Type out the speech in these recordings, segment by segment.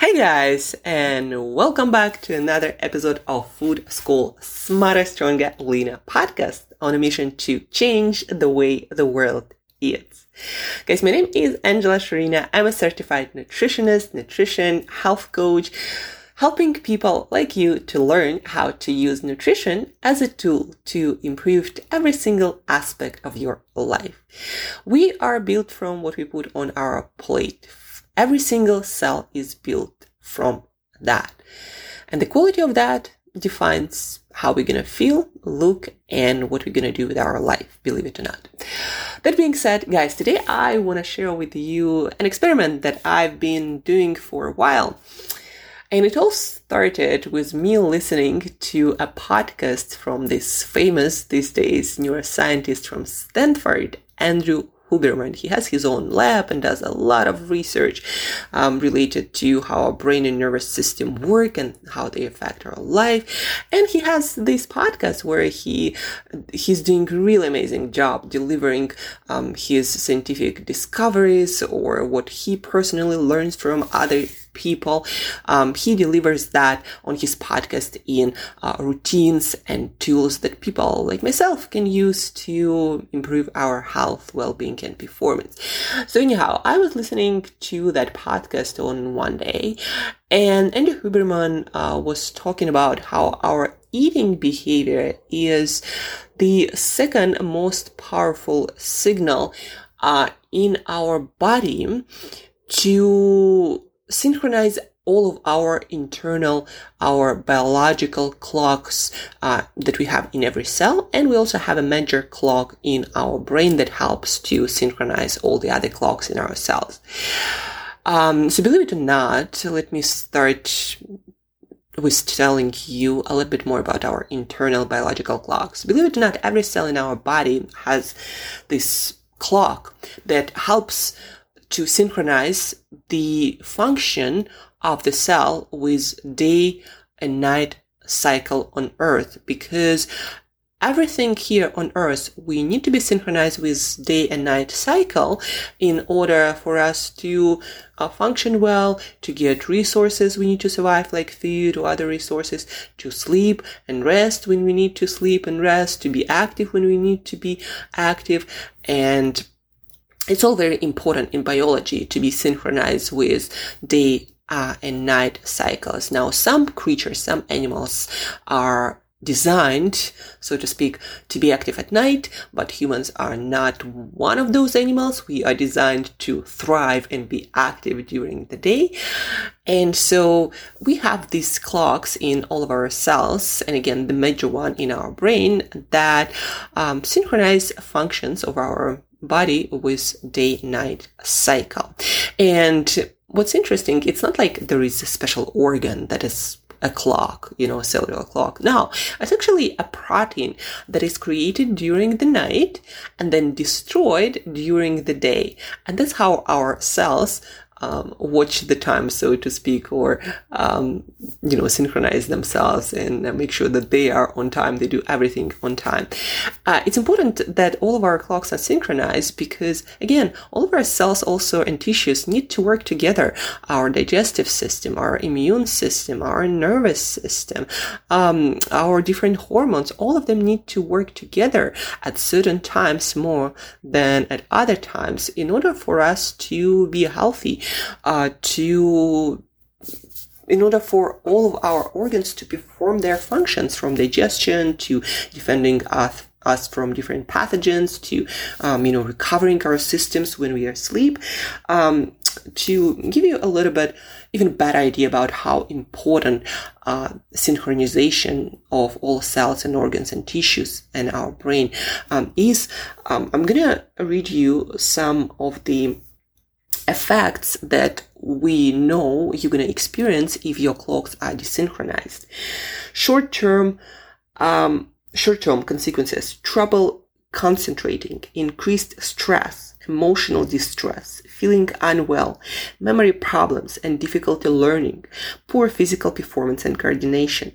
Hey guys, and welcome back to another episode of Food School Smarter, Stronger, Leaner podcast on a mission to change the way the world eats. Guys, my name is Angela Sharina. I'm a certified nutritionist, nutrition, health coach, helping people like you to learn how to use nutrition as a tool to improve every single aspect of your life. We are built from what we put on our plate Every single cell is built from that. And the quality of that defines how we're going to feel, look, and what we're going to do with our life, believe it or not. That being said, guys, today I want to share with you an experiment that I've been doing for a while. And it all started with me listening to a podcast from this famous these days neuroscientist from Stanford, Andrew Huberman. He has his own lab and does a lot of research um, related to how our brain and nervous system work and how they affect our life. And he has this podcast where he he's doing a really amazing job delivering um, his scientific discoveries or what he personally learns from other people. Um, he delivers that on his podcast in uh, routines and tools that people like myself can use to improve our health, well-being, and performance. So anyhow, I was listening to that podcast on one day, and Andy Huberman uh, was talking about how our eating behavior is the second most powerful signal uh, in our body to synchronize all of our internal, our biological clocks uh, that we have in every cell. And we also have a major clock in our brain that helps to synchronize all the other clocks in our cells. Um, so believe it or not, let me start with telling you a little bit more about our internal biological clocks. Believe it or not, every cell in our body has this clock that helps to synchronize the function of the cell with day and night cycle on earth because everything here on earth we need to be synchronized with day and night cycle in order for us to uh, function well to get resources we need to survive like food or other resources to sleep and rest when we need to sleep and rest to be active when we need to be active and it's all very important in biology to be synchronized with day uh, and night cycles. Now, some creatures, some animals are designed, so to speak, to be active at night, but humans are not one of those animals. We are designed to thrive and be active during the day. And so we have these clocks in all of our cells, and again, the major one in our brain that um, synchronize functions of our body with day night cycle. And what's interesting, it's not like there is a special organ that is a clock, you know, a cellular clock. No, it's actually a protein that is created during the night and then destroyed during the day. And that's how our cells um, watch the time, so to speak, or um, you know, synchronize themselves and make sure that they are on time. They do everything on time. Uh, it's important that all of our clocks are synchronized because, again, all of our cells also and tissues need to work together. Our digestive system, our immune system, our nervous system, um, our different hormones, all of them need to work together at certain times more than at other times in order for us to be healthy uh, to in order for all of our organs to perform their functions from digestion to defending us us from different pathogens to um, you know recovering our systems when we are asleep um, to give you a little bit even better idea about how important uh, synchronization of all cells and organs and tissues and our brain um, is. Um, i'm gonna read you some of the effects that we know you're going to experience if your clocks are desynchronized. Short term, um, short term consequences, trouble concentrating, increased stress, emotional distress, feeling unwell, memory problems and difficulty learning, poor physical performance and coordination.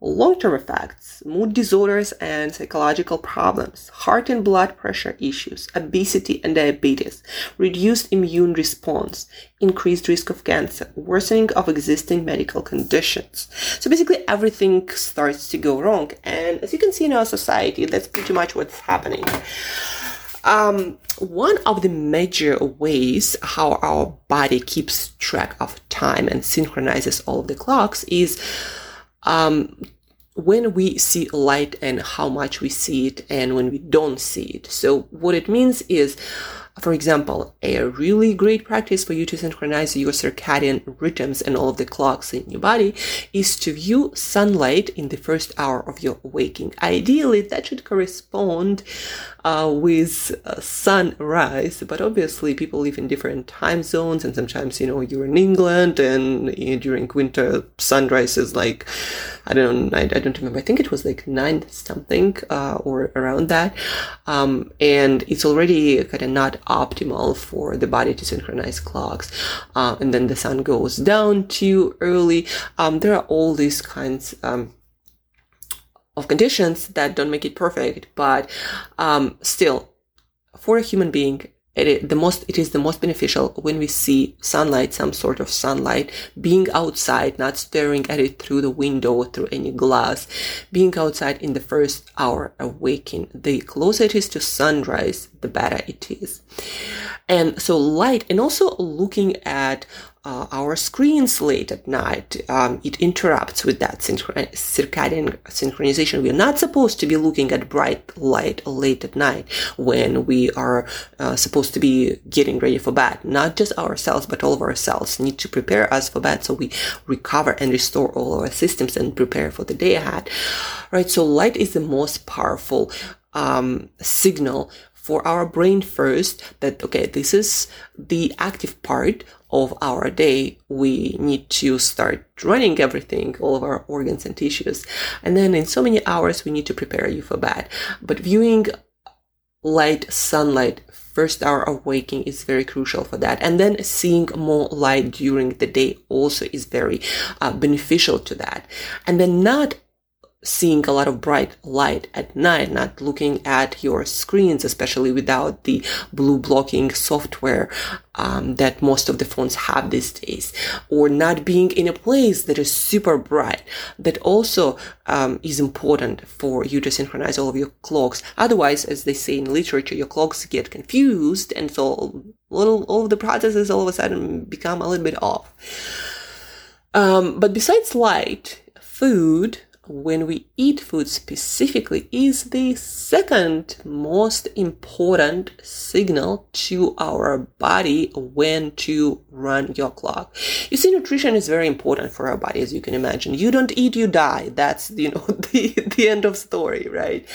Long-term effects, mood disorders and psychological problems, heart and blood pressure issues, obesity and diabetes, reduced immune response, increased risk of cancer, worsening of existing medical conditions. So basically everything starts to go wrong. And as you can see in our society, that's pretty much what's happening. Um, one of the major ways how our body keeps track of time and synchronizes all of the clocks is um, when we see light and how much we see it and when we don't see it. So what it means is, for example, a really great practice for you to synchronize your circadian rhythms and all of the clocks in your body is to view sunlight in the first hour of your waking. Ideally, that should correspond uh, with uh, sunrise, but obviously people live in different time zones, and sometimes you know you're in England, and you know, during winter sunrise is like I don't I, I, don't remember. I think it was like nine something uh, or around that, um, and it's already kind of not optimal for the body to synchronize clocks, uh, and then the sun goes down too early. Um, there are all these kinds. Um, of conditions that don't make it perfect, but um, still, for a human being, it the most it is the most beneficial when we see sunlight, some sort of sunlight, being outside, not staring at it through the window through any glass, being outside in the first hour of waking. The closer it is to sunrise, the better it is. And so light and also looking at uh, our screens late at night, um, it interrupts with that circadian synchronization. We're not supposed to be looking at bright light late at night when we are uh, supposed to be getting ready for bed. Not just ourselves, but all of our cells need to prepare us for bed so we recover and restore all our systems and prepare for the day ahead. Right. So light is the most powerful um, signal for our brain first that, okay, this is the active part of our day. We need to start running everything, all of our organs and tissues. And then in so many hours, we need to prepare you for bed. But viewing light, sunlight, first hour of waking is very crucial for that. And then seeing more light during the day also is very uh, beneficial to that. And then not seeing a lot of bright light at night, not looking at your screens, especially without the blue blocking software um, that most of the phones have these days, or not being in a place that is super bright. That also um, is important for you to synchronize all of your clocks. Otherwise, as they say in literature, your clocks get confused, and so little all of the processes all of a sudden become a little bit off. Um, but besides light, food when we eat food specifically is the second most important signal to our body when to run your clock. You see, nutrition is very important for our body, as you can imagine. You don't eat, you die. That's, you know, the, the end of story, right?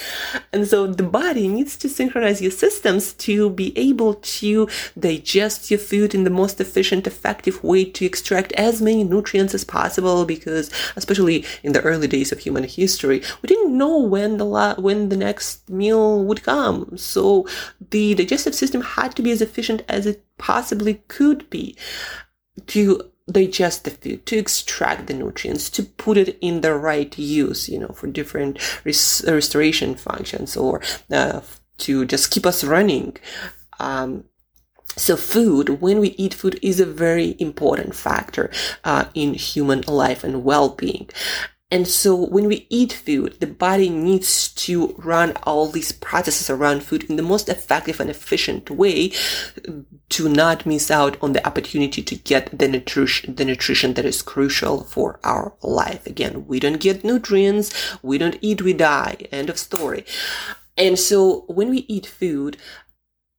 And so the body needs to synchronize your systems to be able to digest your food in the most efficient, effective way to extract as many nutrients as possible because especially in the early days of human history, we didn't know when the la- when the next meal would come. So the digestive system had to be as efficient as it possibly could be to digest the food, to extract the nutrients, to put it in the right use, you know, for different res- restoration functions or uh, to just keep us running. Um, so food, when we eat food, is a very important factor uh, in human life and well-being. And so when we eat food, the body needs to run all these processes around food in the most effective and efficient way to not miss out on the opportunity to get the nutrition, the nutrition that is crucial for our life. Again, we don't get nutrients. We don't eat, we die. End of story. And so when we eat food,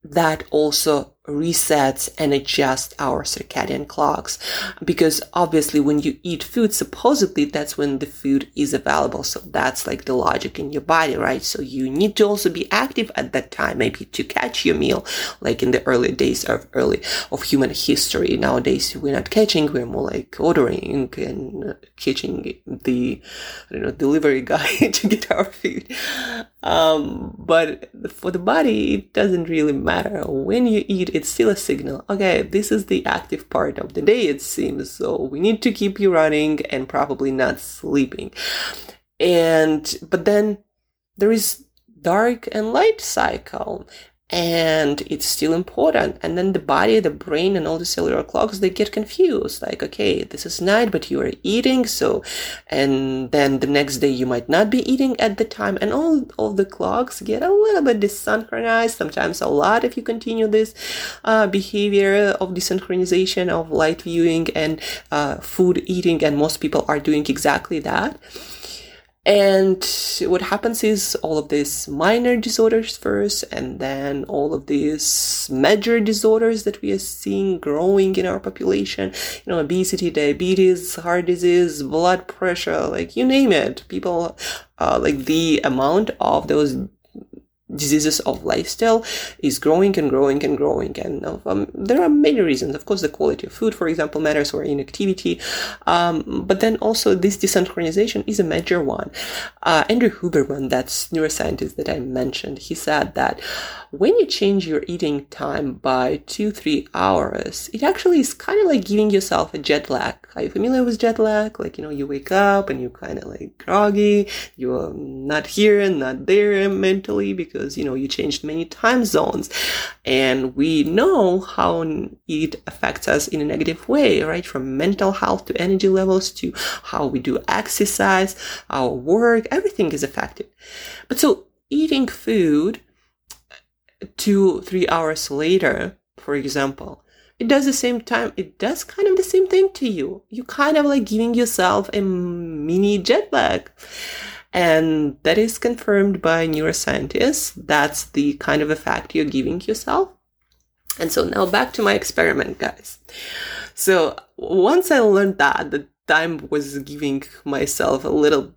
that also resets and adjusts our circadian clocks. Because obviously when you eat food supposedly that's when the food is available. So that's like the logic in your body right? So you need to also be active at that time maybe to catch your meal like in the early days of early of human history. Nowadays we're not catching we're more like ordering and catching the I don't know delivery guy to get our food. Um, but for the body it doesn't really matter. When you eat it's still a signal. Okay, this is the active part of the day, it seems, so we need to keep you running and probably not sleeping. And, but then there is dark and light cycle and it's still important. And then the body the brain and all the cellular clocks they get confused. Like okay this is night but you are eating so and then the next day you might not be eating at the time. And all all the clocks get a little bit desynchronized sometimes a lot if you continue this uh, behavior of desynchronization of light viewing and uh, food eating and most people are doing exactly that and what happens is all of these minor disorders first, and then all of these major disorders that we are seeing growing in our population, you know, obesity, diabetes, heart disease, blood pressure, like you name it. People, uh, like the amount of those diseases of lifestyle is growing and growing and growing. And um, there are many reasons. Of course, the quality of food, for example, matters or inactivity. Um, but then also this desynchronization is a major one. Uh, Andrew Huberman, that's neuroscientist that I mentioned, he said that when you change your eating time by two, three hours, it actually is kind of like giving yourself a jet lag. Are you familiar with jet lag? Like, you know, you wake up and you're kind of like groggy. You're not here and not there mentally because because you know you changed many time zones. And we know how it affects us in a negative way right? From mental health to energy levels to how we do exercise our work everything is affected. But so eating food uh, two three hours later for example it does the same time it does kind of the same thing to you. You kind of like giving yourself a mini jet lag and that is confirmed by neuroscientists. That's the kind of effect you're giving yourself. And so now back to my experiment, guys. So once I learned that, that time was giving myself a little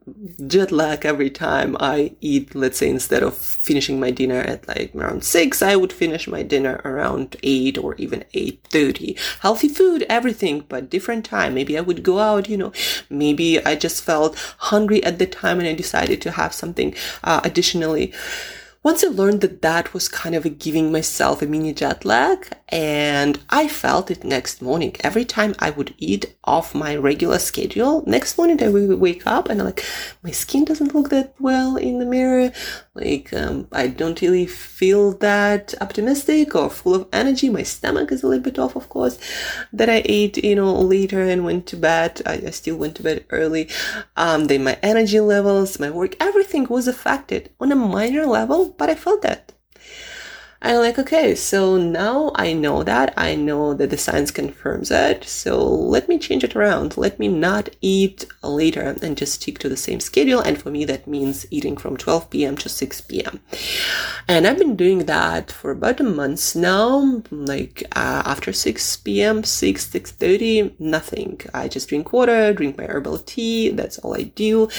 jet lag every time I eat. Let's say instead of finishing my dinner at like around six, I would finish my dinner around eight or even eight thirty. Healthy food, everything, but different time. Maybe I would go out, you know. Maybe I just felt hungry at the time and I decided to have something uh, additionally once I learned that that was kind of giving myself a mini jet lag, and I felt it next morning. Every time I would eat off my regular schedule, next morning I would wake up and I'm like, my skin doesn't look that well in the mirror. Like, um, I don't really feel that optimistic or full of energy. My stomach is a little bit off, of course, that I ate, you know, later and went to bed. I, I still went to bed early. Um, then my energy levels, my work, everything was affected on a minor level, but I felt that. I'm like, okay, so now I know that. I know that the science confirms it. So let me change it around. Let me not eat later and just stick to the same schedule. And for me, that means eating from 12 p.m. to 6 p.m. And I've been doing that for about a month now. Like uh, after 6 p.m., 6, 6.30, nothing. I just drink water, drink my herbal tea. That's all I do.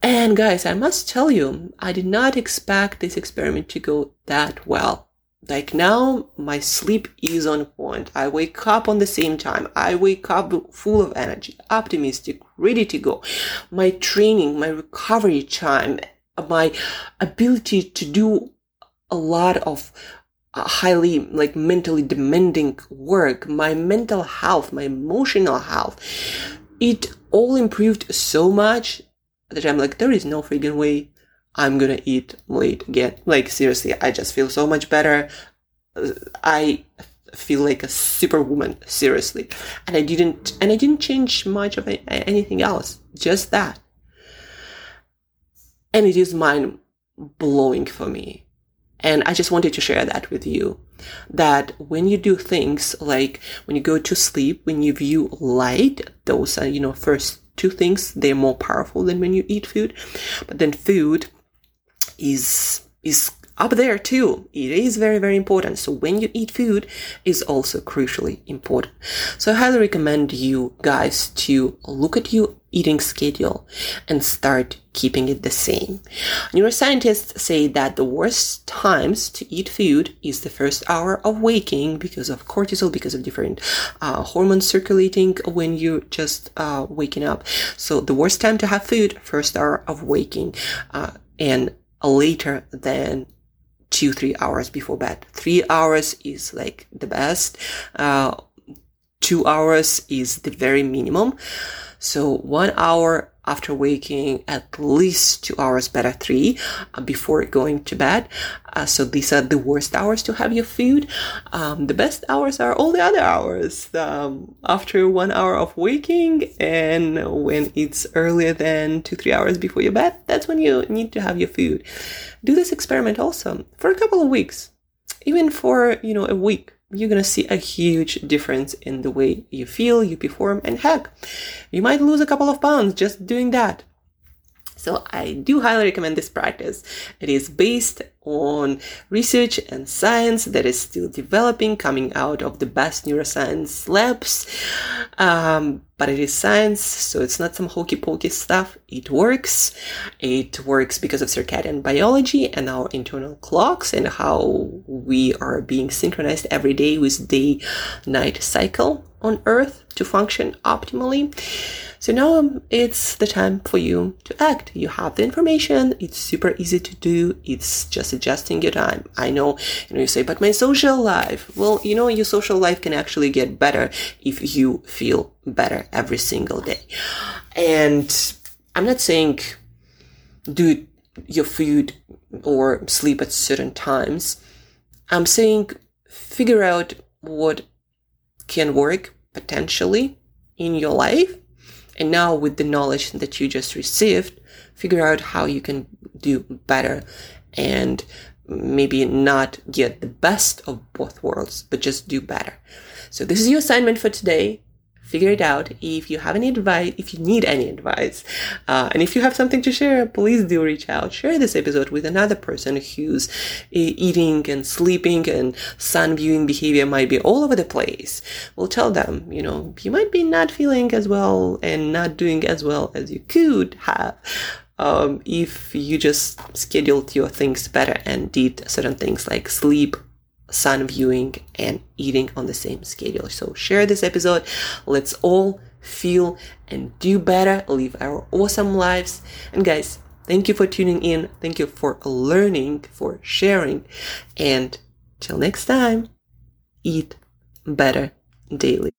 And guys, I must tell you, I did not expect this experiment to go that well. Like now, my sleep is on point. I wake up on the same time. I wake up full of energy, optimistic, ready to go. My training, my recovery time, my ability to do a lot of uh, highly like mentally demanding work, my mental health, my emotional health, it all improved so much that I'm like, there is no freaking way I'm gonna eat late again. Like seriously, I just feel so much better. Uh, I feel like a superwoman, seriously. And I didn't, and I didn't change much of anything else. Just that. And it is mind blowing for me. And I just wanted to share that with you. That when you do things like when you go to sleep, when you view light, those are, you know, first two things. They're more powerful than when you eat food. But then food is is up there too. It is very, very important. So when you eat food is also crucially important. So I highly recommend you guys to look at your eating schedule and start keeping it the same. Neuroscientists say that the worst times to eat food is the first hour of waking because of cortisol, because of different uh, hormones circulating when you're just uh, waking up. So the worst time to have food, first hour of waking, uh, and later than two, three hours before bed. Three hours is like the best. Uh, two hours is the very minimum. So one hour after waking at least two hours, better three, uh, before going to bed. Uh, so these are the worst hours to have your food. Um, the best hours are all the other hours. Um, after one hour of waking and when it's earlier than two, three hours before your bed, that's when you need to have your food. Do this experiment also for a couple of weeks, even for, you know, a week you're going to see a huge difference in the way you feel, you perform, and heck, you might lose a couple of pounds just doing that. So I do highly recommend this practice. It is based on research and science that is still developing, coming out of the best neuroscience labs. Um, but it is science, so it's not some hokey pokey stuff. It works. It works because of circadian biology and our internal clocks and how we are being synchronized every day with day night cycle on Earth to function optimally. So now it's the time for you to act. You have the information. It's super easy to do. It's just adjusting your time. I know, you know, you say, but my social life. Well, you know, your social life can actually get better if you feel better every single day. And I'm not saying do your food or sleep at certain times. I'm saying figure out what can work potentially in your life and now with the knowledge that you just received, figure out how you can do better and maybe not get the best of both worlds, but just do better. So this is your assignment for today figure it out. If you have any advice, if you need any advice, uh, and if you have something to share, please do reach out. Share this episode with another person who's eating and sleeping and sun viewing behavior might be all over the place. We'll tell them, you know, you might be not feeling as well and not doing as well as you could have. Um, if you just scheduled your things better and did certain things like sleep, sun viewing and eating on the same schedule. So share this episode. Let's all feel and do better, live our awesome lives. And guys, thank you for tuning in. Thank you for learning, for sharing. And till next time, eat better daily.